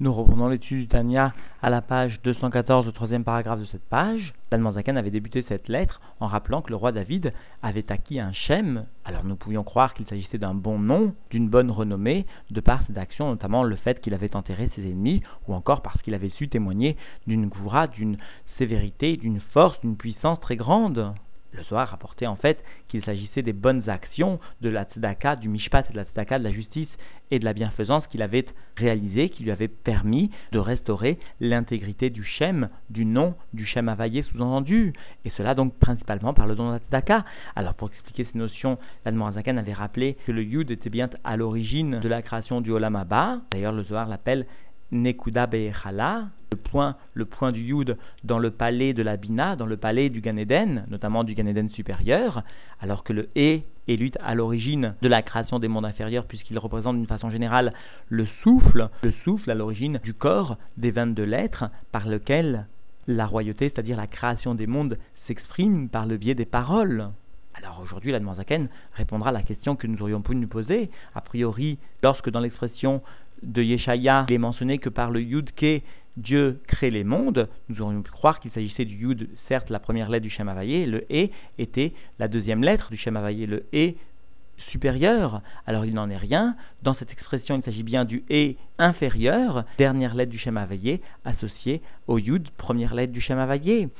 Nous reprenons l'étude du Tania à la page 214, le troisième paragraphe de cette page. Zaken avait débuté cette lettre en rappelant que le roi David avait acquis un Shem. Alors nous pouvions croire qu'il s'agissait d'un bon nom, d'une bonne renommée, de par ses actions, notamment le fait qu'il avait enterré ses ennemis, ou encore parce qu'il avait su témoigner d'une goura, d'une sévérité, d'une force, d'une puissance très grande. Le soir rapportait en fait qu'il s'agissait des bonnes actions de la tzedaka, du mishpat de la tzedaka, de la justice et de la bienfaisance qu'il avait réalisé, qui lui avait permis de restaurer l'intégrité du Shem, du nom du Shem Availlé sous-entendu. Et cela donc principalement par le don de la tzedaka. Alors pour expliquer ces notions, l'Admorazakan avait rappelé que le Yud était bien à l'origine de la création du Olam Abba. D'ailleurs le Zohar l'appelle Nekuda Be'echala, le point, le du Yud dans le palais de la Bina, dans le palais du Ganéden, notamment du Ganéden supérieur, alors que le E est lui à l'origine de la création des mondes inférieurs, puisqu'il représente d'une façon générale le souffle, le souffle à l'origine du corps des 22 lettres par lequel la royauté, c'est-à-dire la création des mondes, s'exprime par le biais des paroles. Alors aujourd'hui, la Zaken répondra à la question que nous aurions pu nous poser. A priori, lorsque dans l'expression de Yeshaya, il est mentionné que par le Yud-Ke, Dieu crée les mondes, nous aurions pu croire qu'il s'agissait du Yud, certes la première lettre du Shem le E était la deuxième lettre du Shem le E supérieur. Alors il n'en est rien. Dans cette expression, il s'agit bien du E inférieur, dernière lettre du Shem associée au Yud, première lettre du Shem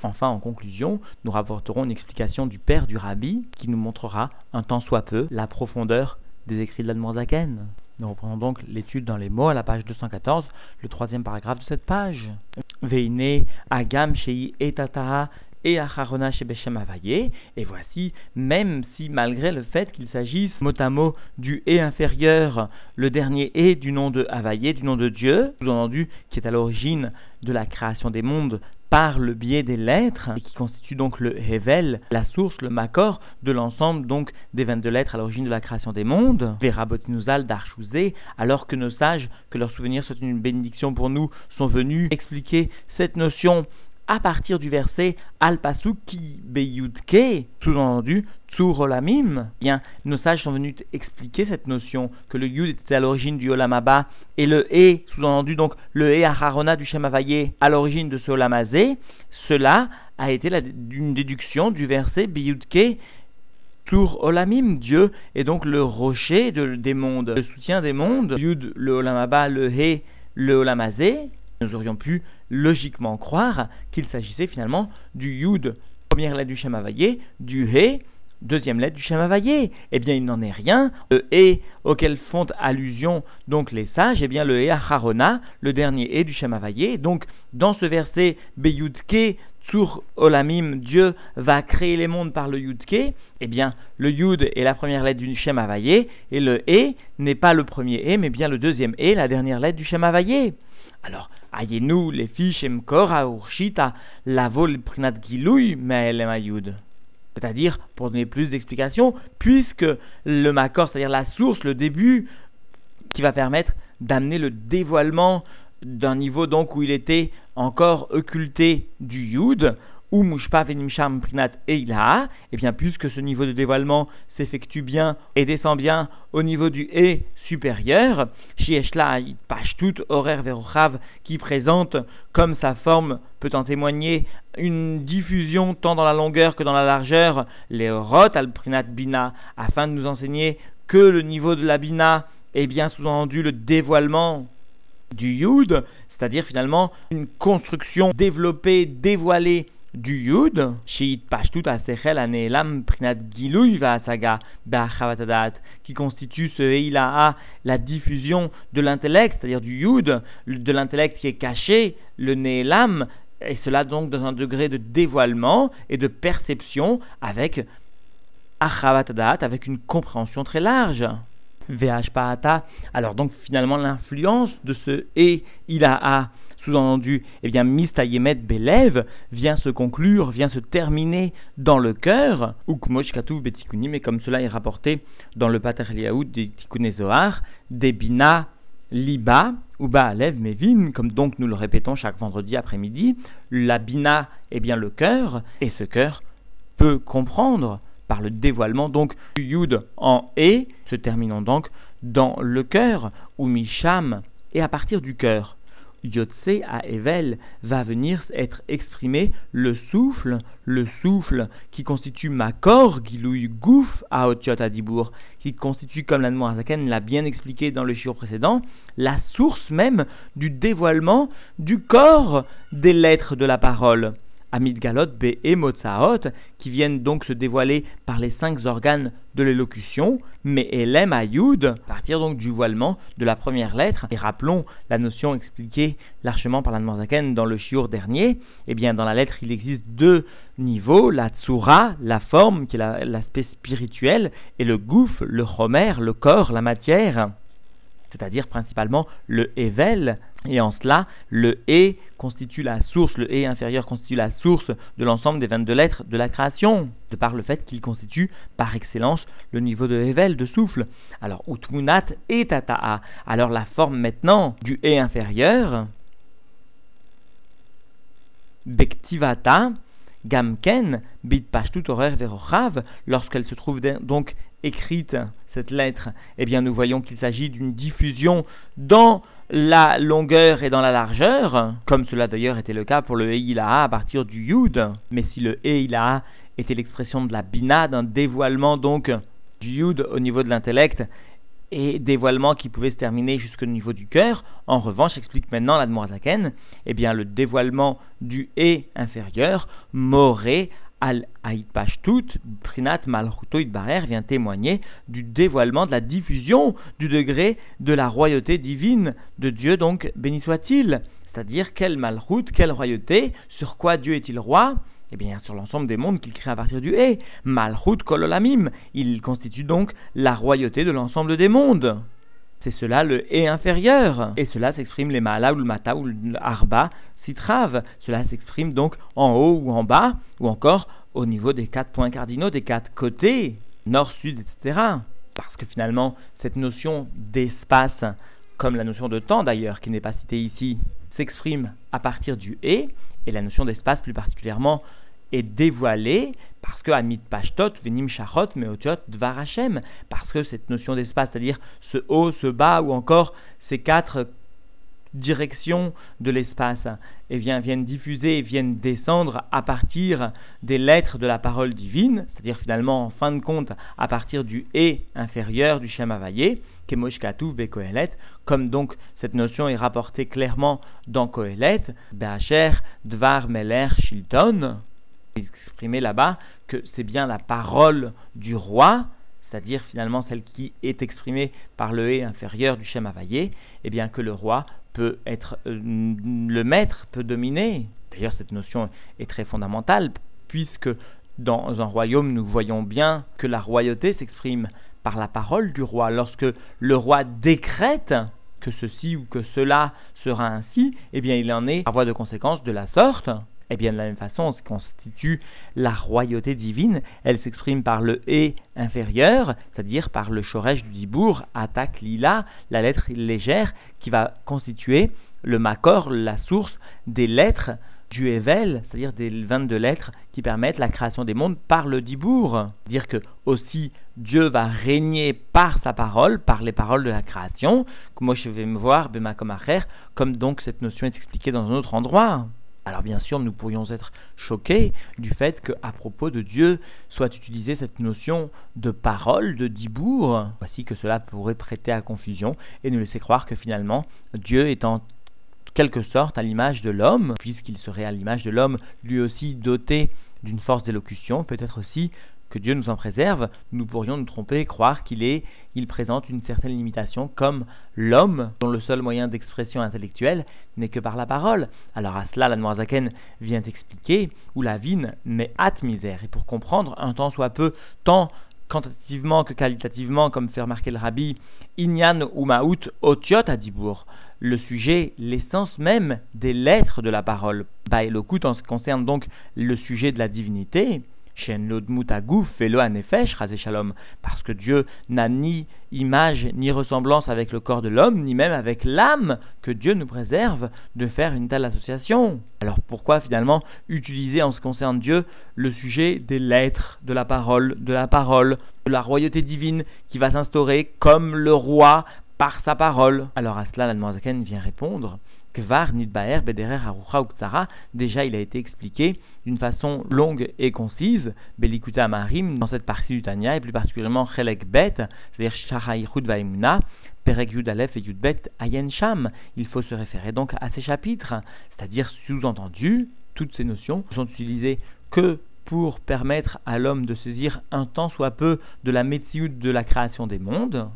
Enfin, en conclusion, nous rapporterons une explication du père du Rabbi qui nous montrera un tant soit peu la profondeur des écrits de l'Admorzaken. Nous reprenons donc l'étude dans les mots à la page 214, le troisième paragraphe de cette page. Veine agam shei etataha et acharona shebeshem avaye. Et voici, même si malgré le fait qu'il s'agisse mot à mot du et inférieur, le dernier et du nom de Havaye, du nom de Dieu, sous-entendu qui est à l'origine de la création des mondes par le biais des lettres, et qui constitue donc le Hevel, la source, le Makor de l'ensemble donc des 22 lettres à l'origine de la création des mondes, Verabotinuzal d'Archouzé, alors que nos sages, que leurs souvenirs soient une bénédiction pour nous, sont venus expliquer cette notion à partir du verset Al Pasuki Beyudke, sous-entendu Tsur Olamim, bien, nos sages sont venus expliquer cette notion que le Yud était à l'origine du Olamaba et le E, sous-entendu donc le E Aharona du Shemavaye à l'origine de ce Olamazé. Cela a été la, une déduction du verset Beyudke Tour Olamim, Dieu est donc le rocher des mondes, le soutien des mondes. Yud, le Olamaba, le He, le Olamazé. Nous aurions pu logiquement croire qu'il s'agissait finalement du Yud, première lettre du Shem du He, deuxième lettre du Shem Eh bien, il n'en est rien. Le He auquel font allusion donc les sages, eh bien, le He Acharona, le dernier He du Shem Donc, dans ce verset, Beyudke, Tsur Olamim, Dieu va créer les mondes par le Yudke, eh bien, le Yud est la première lettre du Shem et le E n'est pas le premier E, mais bien le deuxième E, la dernière lettre du Shem Alors, Ayenu les fiches urshita lavol prinat gilouy me'elem C'est-à-dire, pour donner plus d'explications, puisque le makor, c'est-à-dire la source, le début, qui va permettre d'amener le dévoilement d'un niveau donc où il était encore occulté du yud, ou mushpa venimsham prinat eila, et bien puisque ce niveau de dévoilement s'effectue bien et descend bien au niveau du e supérieur, shieshla pashtut horaire verochav qui présente comme sa forme peut en témoigner une diffusion tant dans la longueur que dans la largeur, les rot al prinat bina, afin de nous enseigner que le niveau de la bina est bien sous-entendu le dévoilement du yud, c'est-à-dire finalement une construction développée, dévoilée du Yud, qui constitue ce Eila'a, la diffusion de l'intellect, c'est-à-dire du Yud, de l'intellect qui est caché, le Ne'elam, et cela donc dans un degré de dévoilement et de perception avec Achavatadat, avec une compréhension très large. VH Alors donc finalement l'influence de ce E Ila'a sous-entendu, eh bien, Mistayemet Belev vient se conclure, vient se terminer dans le cœur, ou Kmosh Betikuni, mais comme cela est rapporté dans le Pater des Tikkunezoar, des Bina Liba, ou Baalev Mevin, comme donc nous le répétons chaque vendredi après-midi, la Bina est bien le cœur, et ce cœur peut comprendre par le dévoilement donc du Yud en E, se terminant donc dans le cœur, ou Misham, et à partir du cœur Yotse à Evel va venir être exprimé le souffle, le souffle qui constitue Makor Gilouy Gouf à Otiot Adibour, qui constitue, comme l'Anmoazaken l'a bien expliqué dans le chiot précédent, la source même du dévoilement du corps des lettres de la parole. Amid Galot Be qui viennent donc se dévoiler par les cinq organes de l'élocution, mais Elem Ayoud, à partir donc du voilement de la première lettre, et rappelons la notion expliquée largement par l'Anne dans le Shiur dernier, eh bien dans la lettre il existe deux niveaux, la Tsura, la forme, qui est l'aspect spirituel, et le Gouf, le Homer, le corps, la matière c'est-à-dire principalement le Evel, et en cela, le E constitue la source, le E inférieur constitue la source de l'ensemble des 22 lettres de la création, de par le fait qu'il constitue par excellence le niveau de Evel, de souffle. Alors, Utmunat et Tata'a. Alors, la forme maintenant du E inférieur, Bektivata, Gamken, Bitpashtut Horer Verochav, lorsqu'elle se trouve donc écrite, cette lettre, eh bien nous voyons qu'il s'agit d'une diffusion dans la longueur et dans la largeur, comme cela d'ailleurs était le cas pour le Eilaha à partir du Yud. Mais si le Eilaha était l'expression de la Bina, d'un dévoilement donc du Yud au niveau de l'intellect, et dévoilement qui pouvait se terminer jusqu'au niveau du cœur. En revanche, explique maintenant l'Admorazaken, eh bien le dévoilement du E inférieur m'aurait al Pashtout, Trinat Malchuto Barer vient témoigner du dévoilement, de la diffusion du degré de la royauté divine de Dieu, donc béni soit-il. C'est-à-dire, quelle Malchut, quelle royauté, sur quoi Dieu est-il roi? Eh bien, sur l'ensemble des mondes qu'il crée à partir du E. Malchut Kololamim. Il constitue donc la royauté de l'ensemble des mondes. C'est cela le E inférieur. Et cela s'exprime les Maala ou le Mata ou l'Arba Sitrav. Cela s'exprime donc en haut ou en bas, ou encore au niveau des quatre points cardinaux, des quatre côtés, nord, sud, etc. Parce que finalement, cette notion d'espace, comme la notion de temps d'ailleurs, qui n'est pas citée ici, s'exprime à partir du et, et la notion d'espace plus particulièrement est dévoilée parce que Amit Pashtot, Venim Shachot, Meotiot, Dvarachem, parce que cette notion d'espace, c'est-à-dire ce haut, ce bas, ou encore ces quatre direction de l'espace et viennent diffuser viennent descendre à partir des lettres de la parole divine, c'est-à-dire finalement en fin de compte à partir du et inférieur du Shem Havayé, Kemoshkatu Bekohelet, comme donc cette notion est rapportée clairement dans Kohelet, Beacher Dvar Meler Shilton, exprimé là-bas que c'est bien la parole du roi, c'est-à-dire finalement celle qui est exprimée par le et inférieur du Shem Havayé, et bien que le roi peut être euh, le maître, peut dominer. D'ailleurs, cette notion est très fondamentale, puisque dans un royaume, nous voyons bien que la royauté s'exprime par la parole du roi. Lorsque le roi décrète que ceci ou que cela sera ainsi, eh bien, il en est, par voie de conséquence, de la sorte. Eh bien, de la même façon, ce qui constitue la royauté divine, elle s'exprime par le et inférieur, c'est-à-dire par le shoresh du dibour, attaque lila, la lettre légère, qui va constituer le makor, la source des lettres du Evel, c'est-à-dire des 22 lettres qui permettent la création des mondes par le Dibour. Dire que aussi Dieu va régner par sa parole, par les paroles de la création, comme je vais me voir, comme donc cette notion est expliquée dans un autre endroit. Alors bien sûr, nous pourrions être choqués du fait qu'à propos de Dieu soit utilisée cette notion de parole, de dibour. Voici que cela pourrait prêter à confusion et nous laisser croire que finalement Dieu est en quelque sorte à l'image de l'homme, puisqu'il serait à l'image de l'homme lui aussi doté d'une force d'élocution, peut-être aussi que Dieu nous en préserve, nous pourrions nous tromper et croire qu'il est, il présente une certaine limitation comme l'homme dont le seul moyen d'expression intellectuelle n'est que par la parole. Alors à cela, la Noirzaken vient expliquer, ou la vine met hâte misère. Et pour comprendre, un temps soit peu, tant quantitativement que qualitativement, comme fait remarquer le rabbi, Inyan ou Otiot le sujet, l'essence même des lettres de la parole. Baelokut en ce qui concerne donc le sujet de la divinité, parce que Dieu n'a ni image ni ressemblance avec le corps de l'homme, ni même avec l'âme que Dieu nous préserve de faire une telle association. Alors pourquoi finalement utiliser en ce qui concerne Dieu le sujet des lettres, de la parole, de la parole, de la royauté divine qui va s'instaurer comme le roi par sa parole. Alors à cela, la vient répondre Kvar, Nidbaer, Bederer, Harucha, Uktsara, déjà il a été expliqué d'une façon longue et concise, Belikuta Marim, dans cette partie du Tanya, et plus particulièrement Chelek Bet, c'est-à-dire Perek Yud Aleph et Yud Bet Ayen Sham. Il faut se référer donc à ces chapitres, c'est-à-dire sous-entendu, toutes ces notions sont utilisées que pour permettre à l'homme de saisir un tant soit peu de la métier de la création des mondes,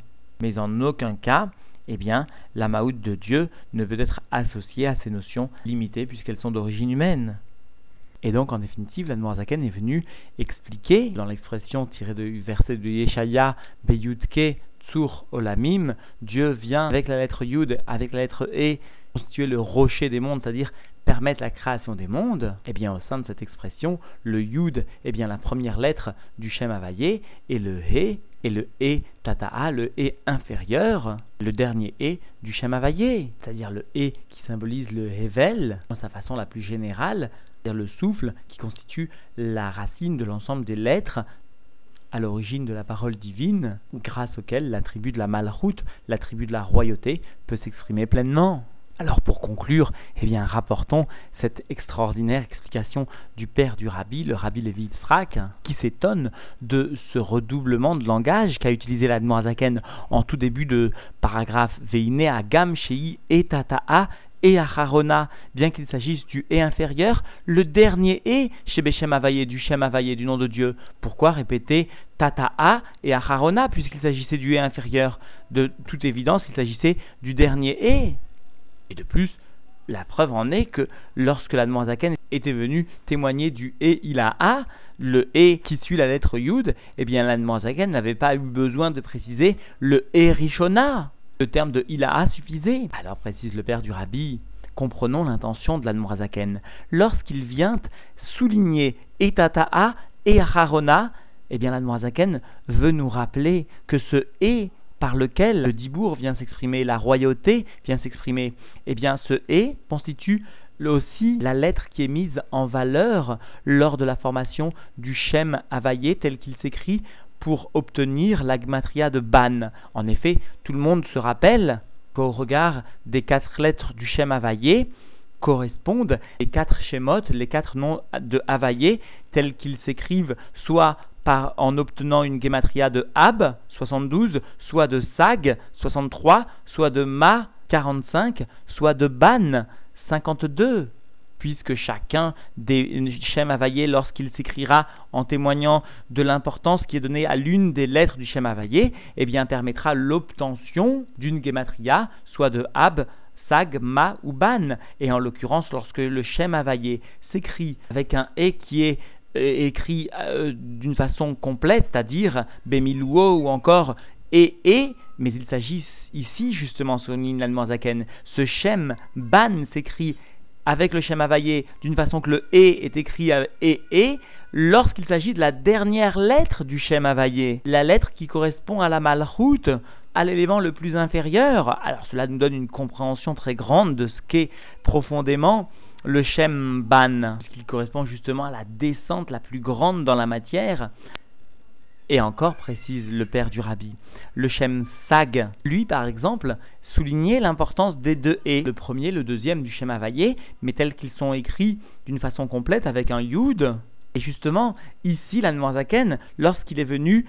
mais en aucun cas, eh bien, la maout de Dieu ne veut être associée à ces notions limitées puisqu'elles sont d'origine humaine. Et donc, en définitive, la Noirzaken est venue expliquer, dans l'expression tirée du verset de Yeshaya, Beyudke Tsur Olamim, Dieu vient avec la lettre Yud, avec la lettre E, constituer le rocher des mondes, c'est-à-dire permettre la création des mondes, eh bien au sein de cette expression, le Yud est bien la première lettre du Shem Havayé, et le He et le E Tata'a, le E inférieur, le dernier E du Shem c'est-à-dire le E qui symbolise le Hevel, dans sa façon la plus générale, c'est-à-dire le souffle qui constitue la racine de l'ensemble des lettres à l'origine de la parole divine, grâce auquel l'attribut de la malroute, l'attribut de la royauté, peut s'exprimer pleinement. Alors pour conclure, eh bien, rapportons cette extraordinaire explication du père du rabbi, le rabbi Levi Yitzhak, qui s'étonne de ce redoublement de langage qu'a utilisé la Zaken en tout début de paragraphe Veine Agam Shei et Tata'a et Acharona, bien qu'il s'agisse du et inférieur, le dernier et chez Beshem Avaye, du Shem Avaye, du nom de Dieu. Pourquoi répéter Tata'a et Acharona, puisqu'il s'agissait du et inférieur? De toute évidence, il s'agissait du dernier et. Et de plus, la preuve en est que lorsque la Zaken était venu témoigner du E A, le E qui suit la lettre Yud, eh bien la Zaken n'avait pas eu besoin de préciser le E Rishona. Le terme de A suffisait. Alors précise le père du rabbi, comprenons l'intention de la. Lorsqu'il vient souligner Etata'a et Harona, eh bien la veut nous rappeler que ce E par lequel le dibour vient s'exprimer, la royauté vient s'exprimer, eh bien ce et constitue aussi la lettre qui est mise en valeur lors de la formation du Shem Havaïe tel qu'il s'écrit pour obtenir la gmatria de Ban. En effet, tout le monde se rappelle qu'au regard des quatre lettres du Shem Havaïe correspondent les quatre Shemot, les quatre noms de Havaïe tels qu'ils s'écrivent soit en obtenant une gematria de Ab, 72, soit de Sag, 63, soit de Ma, 45, soit de Ban, 52 puisque chacun des Shem Havaïe, lorsqu'il s'écrira en témoignant de l'importance qui est donnée à l'une des lettres du Shem Havaïe, eh bien, permettra l'obtention d'une gematria, soit de Ab, Sag, Ma ou Ban. Et en l'occurrence, lorsque le Shem Havaïe s'écrit avec un E qui est écrit euh, d'une façon complète, c'est-à-dire Bemiluo ou encore et et, mais il s'agit ici justement, Sonin Zaken, ce Shem Ban s'écrit avec le Shem Havaye d'une façon que le et est écrit et et, lorsqu'il s'agit de la dernière lettre du Shem Havaye, la lettre qui correspond à la Malchut, à l'élément le plus inférieur. Alors cela nous donne une compréhension très grande de ce qu'est profondément le Shem Ban, qui correspond justement à la descente la plus grande dans la matière. Et encore, précise le père du rabbi, le Shem Sag, lui par exemple, soulignait l'importance des deux et, le premier, le deuxième du Shem Havaye, mais tels qu'ils sont écrits d'une façon complète avec un Yud. Et justement, ici, la Noirzaken, lorsqu'il est venu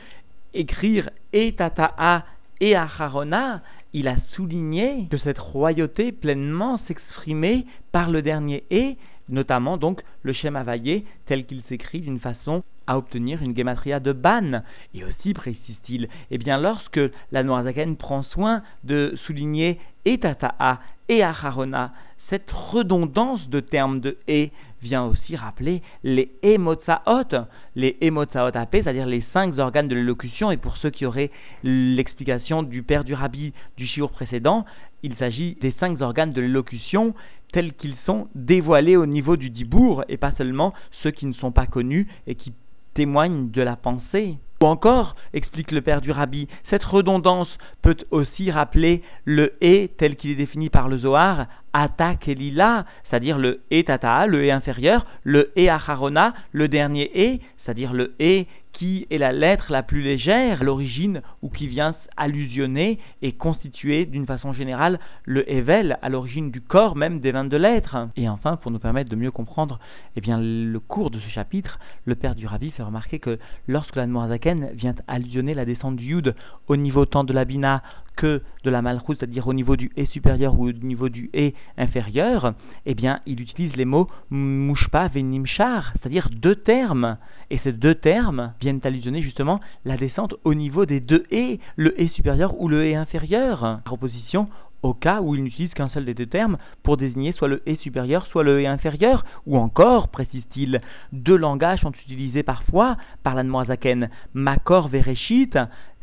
écrire et Tata'a et Acharona, il a souligné que cette royauté pleinement s'exprimait par le dernier et, notamment donc le Shem Havaye tel qu'il s'écrit d'une façon à obtenir une gematria de ban. Et aussi, précise-t-il, eh bien lorsque la Noirzaken prend soin de souligner et Tata'a et Acharona, cette redondance de termes de et vient aussi rappeler les emotsaot, les emotsaot AP, c'est-à-dire les cinq organes de l'élocution. Et pour ceux qui auraient l'explication du père du rabbi du shiur précédent, il s'agit des cinq organes de l'élocution tels qu'ils sont dévoilés au niveau du dibour et pas seulement ceux qui ne sont pas connus et qui témoignent de la pensée. Ou encore, explique le père du rabbi, cette redondance peut aussi rappeler le et tel qu'il est défini par le Zohar, Ata Kelila, c'est-à-dire le et Tata, le et inférieur, le et Acharona, le dernier et, c'est-à-dire le et qui est la lettre la plus légère l'origine ou qui vient allusionner et constituer d'une façon générale le Evel à l'origine du corps même des 22 lettres. Et enfin, pour nous permettre de mieux comprendre eh bien, le cours de ce chapitre, le père du Rabbi fait remarquer que lorsque la Noirzaken vient allusionner la descente du Yud au niveau tant de la Bina que de la Malchus, c'est-à-dire au niveau du E supérieur ou au niveau du E inférieur, eh bien, il utilise les mots Mushpa venimchar, c'est-à-dire deux termes. Et ces deux termes viennent allusionner justement la descente au niveau des deux E, le E supérieur ou le E inférieur, par opposition au cas où il n'utilise qu'un seul des deux termes pour désigner soit le E supérieur, soit le E inférieur, ou encore, précise-t-il, deux langages sont utilisés parfois par l'Anmoazaken, Makor Vereshit,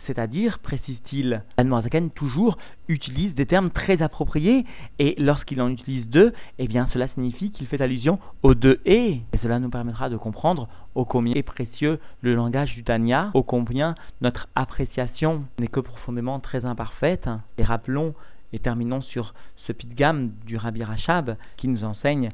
c'est-à-dire, précise-t-il, Anmoazaken toujours utilise des termes très appropriés, et lorsqu'il en utilise deux, eh bien cela signifie qu'il fait allusion aux deux et, cela nous permettra de comprendre ô combien est précieux le langage du Tanya, ô combien notre appréciation n'est que profondément très imparfaite, et rappelons et terminons sur ce pitgam du Rabbi Rachab qui nous enseigne,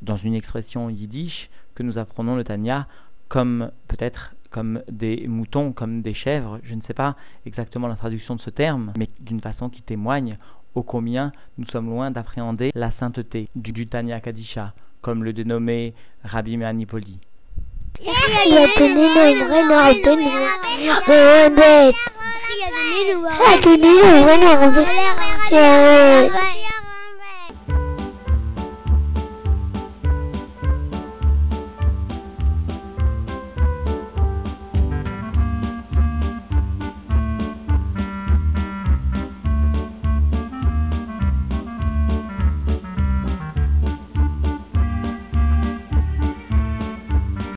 dans une expression yiddish, que nous apprenons le Tanya comme peut-être comme des moutons, comme des chèvres, je ne sais pas exactement la traduction de ce terme, mais d'une façon qui témoigne ô combien nous sommes loin d'appréhender la sainteté du, Tanya Kadisha, comme le dénommé Rabbi Mehanipoli.